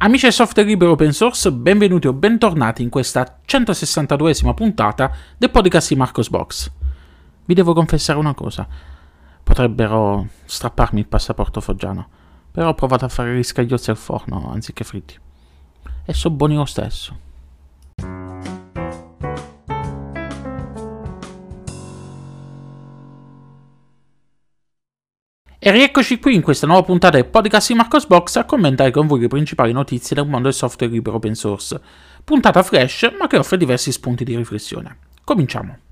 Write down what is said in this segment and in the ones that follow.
Amici del software libero open source, benvenuti o bentornati in questa 162esima puntata del podcast di Marcos Box. Vi devo confessare una cosa, potrebbero strapparmi il passaporto foggiano, però ho provato a fare gli scagliozzi al forno anziché fritti. E so buoni lo stesso. E rieccoci qui in questa nuova puntata del podcast di Marcos Box a commentare con voi le principali notizie del mondo del software libero open source. Puntata fresh, ma che offre diversi spunti di riflessione. Cominciamo.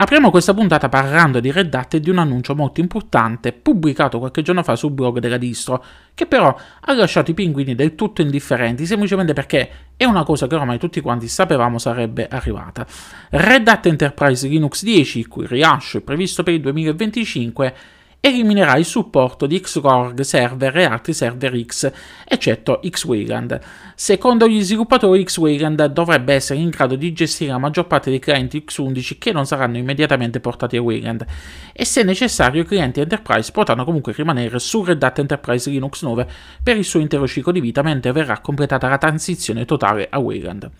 Apriamo questa puntata parlando di Red Hat e di un annuncio molto importante pubblicato qualche giorno fa sul blog della distro, che però ha lasciato i pinguini del tutto indifferenti semplicemente perché è una cosa che ormai tutti quanti sapevamo sarebbe arrivata. Red Hat Enterprise Linux 10, il cui rilascio è previsto per il 2025, eliminerà il supporto di Xorg server e altri server X, eccetto Xwayland. Secondo gli sviluppatori, Xwayland dovrebbe essere in grado di gestire la maggior parte dei clienti X11 che non saranno immediatamente portati a Wayland, e se necessario i clienti Enterprise potranno comunque rimanere su Red Hat Enterprise Linux 9 per il suo intero ciclo di vita mentre verrà completata la transizione totale a Wayland.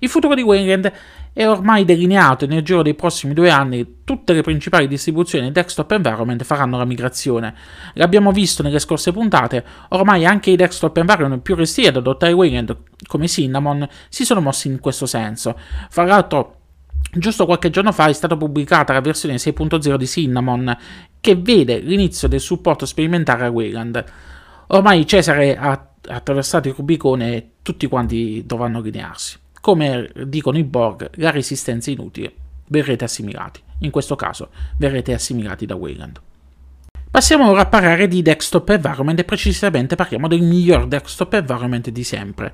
Il futuro di Wayland è ormai delineato e nel giro dei prossimi due anni tutte le principali distribuzioni desktop environment faranno la migrazione. L'abbiamo visto nelle scorse puntate, ormai anche i desktop environment più resti ad adottare Wayland, come Cinnamon, si sono mossi in questo senso. Fra l'altro, Giusto qualche giorno fa è stata pubblicata la versione 6.0 di Cinnamon, che vede l'inizio del supporto sperimentale a Wayland. Ormai Cesare ha attraversato il Rubicone e tutti quanti dovranno allinearsi. Come dicono i Borg, la resistenza è inutile, verrete assimilati. In questo caso verrete assimilati da Wayland. Passiamo ora a parlare di desktop environment e precisamente parliamo del miglior desktop environment di sempre.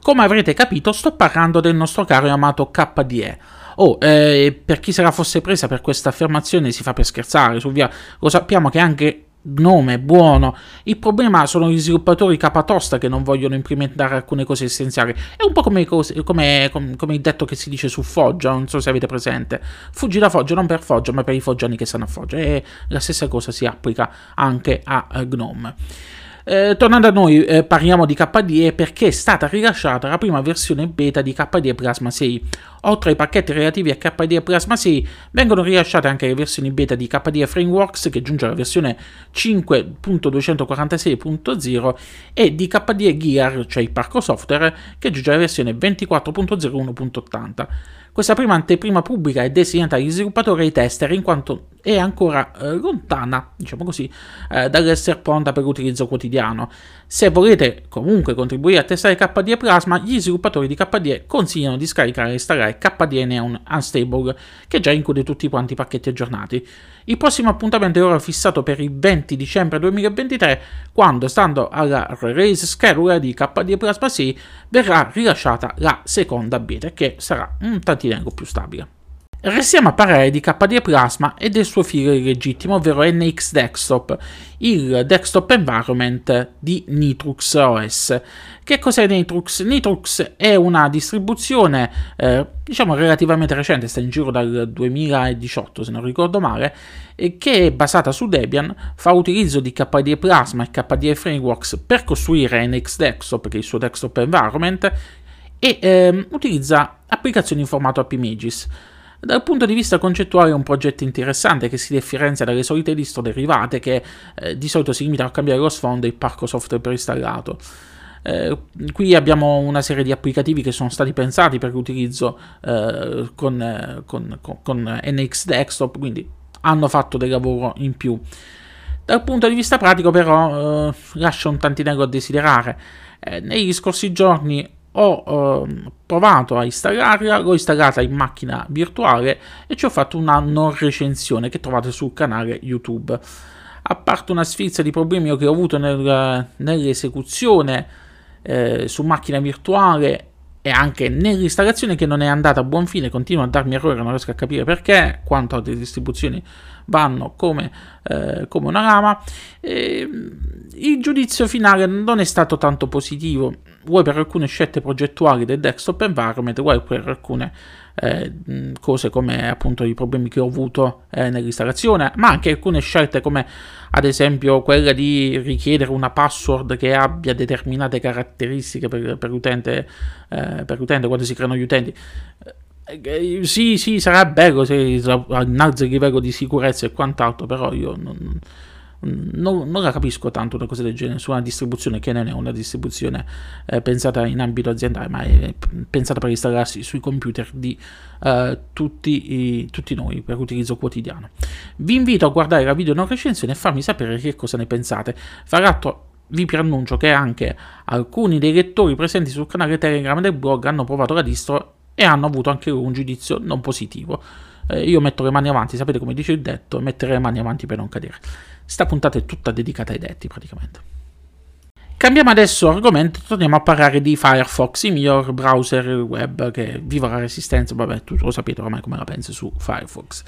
Come avrete capito sto parlando del nostro caro e amato KDE. Oh, eh, per chi se la fosse presa per questa affermazione si fa per scherzare, su via, lo sappiamo che anche nome buono. Il problema sono gli sviluppatori capatosta che non vogliono implementare alcune cose essenziali. È un po' come, cose, come, come, il detto che si dice su Foggia, non so se avete presente. Fuggi da Foggia non per Foggia, ma per i foggiani che stanno a Foggia. E la stessa cosa si applica anche a GNOME. Eh, tornando a noi, eh, parliamo di KDE perché è stata rilasciata la prima versione beta di KDE Plasma 6. Oltre ai pacchetti relativi a KDE Plasma 6, vengono rilasciate anche le versioni beta di KDE Frameworks, che giunge alla versione 5.246.0, e di KDE Gear, cioè il parco software, che giunge alla versione 24.01.80. Questa prima anteprima pubblica è destinata agli sviluppatori e ai tester in quanto è ancora eh, lontana, diciamo così, eh, dall'essere pronta per l'utilizzo quotidiano. Se volete comunque contribuire a testare KDE Plasma, gli sviluppatori di KDE consigliano di scaricare e installare KDE Neon Unstable, che già include tutti quanti i pacchetti aggiornati. Il prossimo appuntamento è ora fissato per il 20 dicembre 2023, quando, stando alla release schedule di KDE Plasma 6, verrà rilasciata la seconda beta, che sarà un tantino più stabile. Restiamo a parlare di KDE Plasma e del suo figlio illegittimo, ovvero NX Desktop, il desktop environment di Nitrux OS. Che cos'è Nitrux? Nitrux è una distribuzione, eh, diciamo relativamente recente, sta in giro dal 2018 se non ricordo male, che è basata su Debian, fa utilizzo di KDE Plasma e KDE Frameworks per costruire NX Desktop, che è il suo desktop environment, e eh, utilizza applicazioni in formato API Images. Dal punto di vista concettuale è un progetto interessante che si differenzia dalle solite distro derivate che eh, di solito si limitano a cambiare lo sfondo e il parco software preinstallato. Eh, qui abbiamo una serie di applicativi che sono stati pensati per l'utilizzo eh, con, con, con, con, NX Desktop, quindi hanno fatto del lavoro in più. Dal punto di vista pratico però eh, lascia un tantinello a desiderare. Eh, negli scorsi giorni ho eh, provato a installarla, l'ho installata in macchina virtuale e ci ho fatto una non recensione che trovate sul canale YouTube. A parte una sfilza di problemi che ho avuto nel, nell'esecuzione eh, su macchina virtuale e anche nell'installazione che non è andata a buon fine, continua a darmi errore, non riesco a capire perché, quanto altre distribuzioni vanno come, eh, come una lama. E, il giudizio finale non è stato tanto positivo, vuoi per alcune scelte progettuali del desktop environment, vuoi per alcune eh, cose come appunto i problemi che ho avuto eh, nell'installazione, ma anche alcune scelte come ad esempio quella di richiedere una password che abbia determinate caratteristiche per, per, l'utente, eh, per l'utente quando si creano gli utenti. Eh, sì, sì, sarà bello se innalza il livello di sicurezza e quant'altro, però io non, non, non, la capisco tanto una cosa del genere su una distribuzione che non è una distribuzione eh, pensata in ambito aziendale, ma è pensata per installarsi sui computer di eh, tutti, i, tutti, noi per utilizzo quotidiano. Vi invito a guardare la video non recensione e farmi sapere che cosa ne pensate. Fra l'altro vi preannuncio che anche alcuni dei lettori presenti sul canale Telegram del blog hanno provato la distro e hanno avuto anche un giudizio non positivo. Eh, io metto le mani avanti, sapete come dice il detto, mettere le mani avanti per non cadere. Sta puntata è tutta dedicata ai detti praticamente. Cambiamo adesso argomento, torniamo a parlare di Firefox, il miglior browser web che viva la resistenza, vabbè, tutto lo sapete ormai come la penso su Firefox.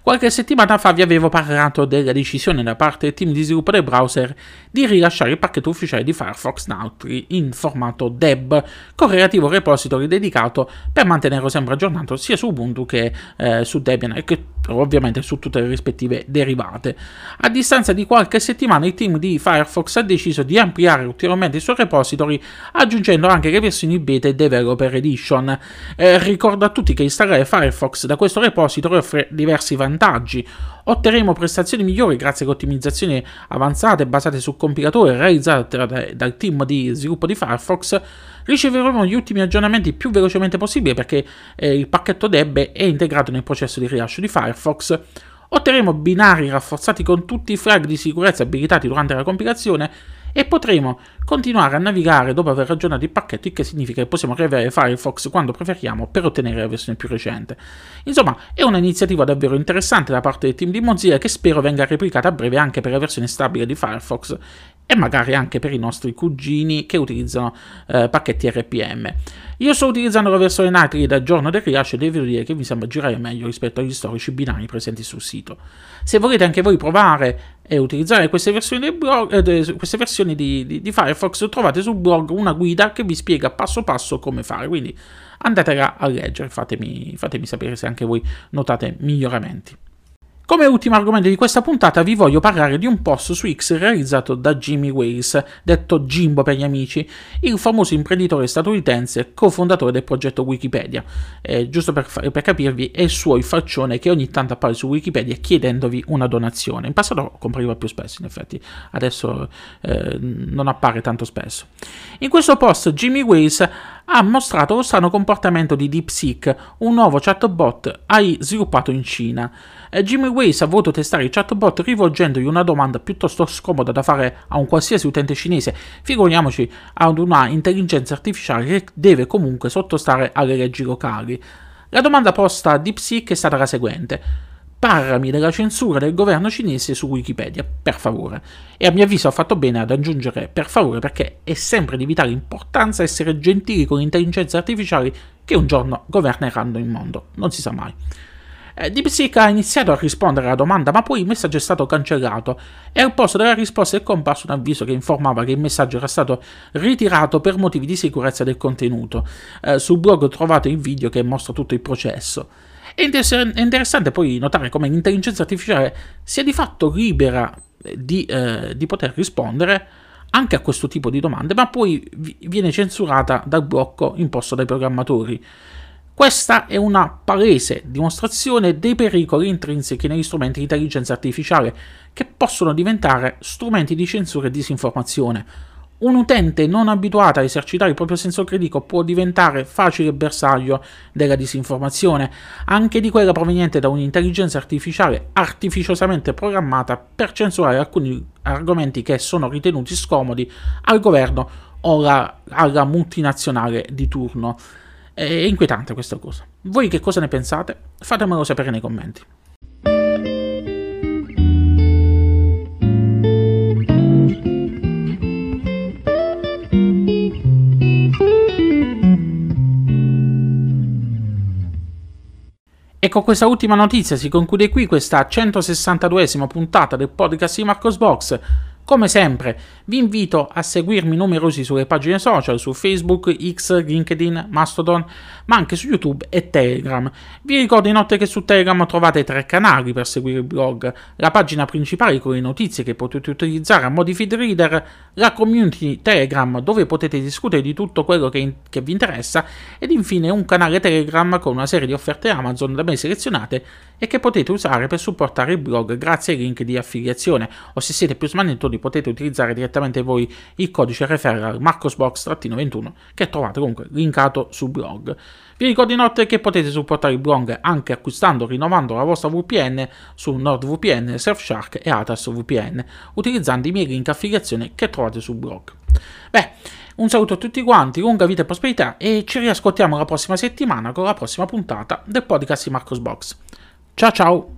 Qualche settimana fa vi avevo parlato della decisione da parte del team di sviluppo del browser di rilasciare il pacchetto ufficiale di Firefox Nautri in formato DEB, con relativo repository dedicato per mantenerlo sempre aggiornato sia su Ubuntu che eh, su Debian e che ovviamente su tutte le rispettive derivate. A distanza di qualche settimana il team di Firefox ha deciso di ampliare ulteriormente il suo repository aggiungendo anche le versioni beta e developer edition. Eh, ricordo a tutti che installare Firefox da questo repository offre diversi vantaggi. Otterremo prestazioni migliori grazie a ottimizzazioni avanzate basate su compilatore realizzate dal team di sviluppo di Firefox riceveremo gli ultimi aggiornamenti più velocemente possibile perché eh, il pacchetto Deb è integrato nel processo di rilascio di Firefox. Otterremo binari rafforzati con tutti i flag di sicurezza abilitati durante la compilazione e potremo continuare a navigare dopo aver aggiornato il pacchetto, il che significa che possiamo riavere Firefox quando preferiamo per ottenere la versione più recente. Insomma, è un'iniziativa davvero interessante da parte del team di Mozilla che spero venga replicata a breve anche per la versione stabile di Firefox e magari anche per i nostri cugini che utilizzano eh, pacchetti RPM. Io sto utilizzando la versione Nitri da giorno del rilascio e devo dire che mi sembra girare meglio rispetto agli storici binari presenti sul sito. Se volete anche voi provare e utilizzare queste versioni, blog, eh, queste versioni di, di, di, Firefox, trovate sul blog una guida che vi spiega passo passo come fare, quindi andatela a leggere, fatemi, fatemi sapere se anche voi notate miglioramenti. Come ultimo argomento di questa puntata vi voglio parlare di un post su X realizzato da Jimmy Wales, detto Jimbo per gli amici, il famoso imprenditore statunitense cofondatore del progetto Wikipedia. Eh, giusto per, per, capirvi, è il suo il faccione che ogni tanto appare su Wikipedia chiedendovi una donazione. In passato compariva più spesso, in effetti, adesso eh, non appare tanto spesso. In questo post Jimmy Wales ha mostrato lo strano comportamento di DeepSeek, un nuovo chatbot AI sviluppato in Cina. Jimmy Waze ha voluto testare il chatbot rivolgendogli una domanda piuttosto scomoda da fare a un qualsiasi utente cinese, figuriamoci ad una intelligenza artificiale che deve comunque sottostare alle leggi locali. La domanda posta a DeepSeek è stata la seguente. Parlami della censura del governo cinese su Wikipedia, per favore. E a mio avviso ha fatto bene ad aggiungere per favore perché è sempre di vitale importanza essere gentili con le intelligenze artificiali che un giorno governeranno il mondo. Non si sa mai. Eh, DeepSeek ha iniziato a rispondere alla domanda, ma poi il messaggio è stato cancellato e al posto della risposta è comparso un avviso che informava che il messaggio era stato ritirato per motivi di sicurezza del contenuto. Eh, sul blog trovate il video che mostra tutto il processo. È, interessante poi notare come l'intelligenza artificiale sia di fatto libera eh, di, eh, di poter rispondere anche a questo tipo di domande, ma poi viene censurata dal blocco imposto dai programmatori. Questa è una palese dimostrazione dei pericoli intrinseci negli strumenti di intelligenza artificiale, che possono diventare strumenti di censura e disinformazione. Un utente non abituato a esercitare il proprio senso critico può diventare facile bersaglio della disinformazione, anche di quella proveniente da un'intelligenza artificiale artificiosamente programmata per censurare alcuni argomenti che sono ritenuti scomodi al governo o alla multinazionale di turno. È inquietante questa cosa. Voi che cosa ne pensate? Fatemelo sapere nei commenti. E con questa ultima notizia si conclude qui questa 162esima puntata del podcast di Marcos Box. Come sempre, vi invito a seguirmi numerosi sulle pagine social, su Facebook, X, LinkedIn, Mastodon, ma anche su YouTube e Telegram. Vi ricordo inoltre che su Telegram trovate tre canali per seguire il blog, la pagina principale con le notizie che potete utilizzare a modi feed reader, la community Telegram dove potete discutere di tutto quello che, in- che vi interessa ed infine un canale Telegram con una serie di offerte Amazon da me selezionate e che potete usare per supportare il blog grazie ai link di affiliazione o se siete più smanettoni potete utilizzare direttamente voi il codice referral marcosbox-21 che trovate comunque linkato sul blog. Vi ricordo inoltre che potete supportare il blog anche acquistando o rinnovando la vostra VPN su NordVPN, Surfshark e Atas VPN utilizzando i miei link affiliazione che trovate sul blog. Beh, un saluto a tutti quanti, lunga vita e prosperità e ci riascoltiamo la prossima settimana con la prossima puntata del podcast di Marcos Box. Ciao ciao!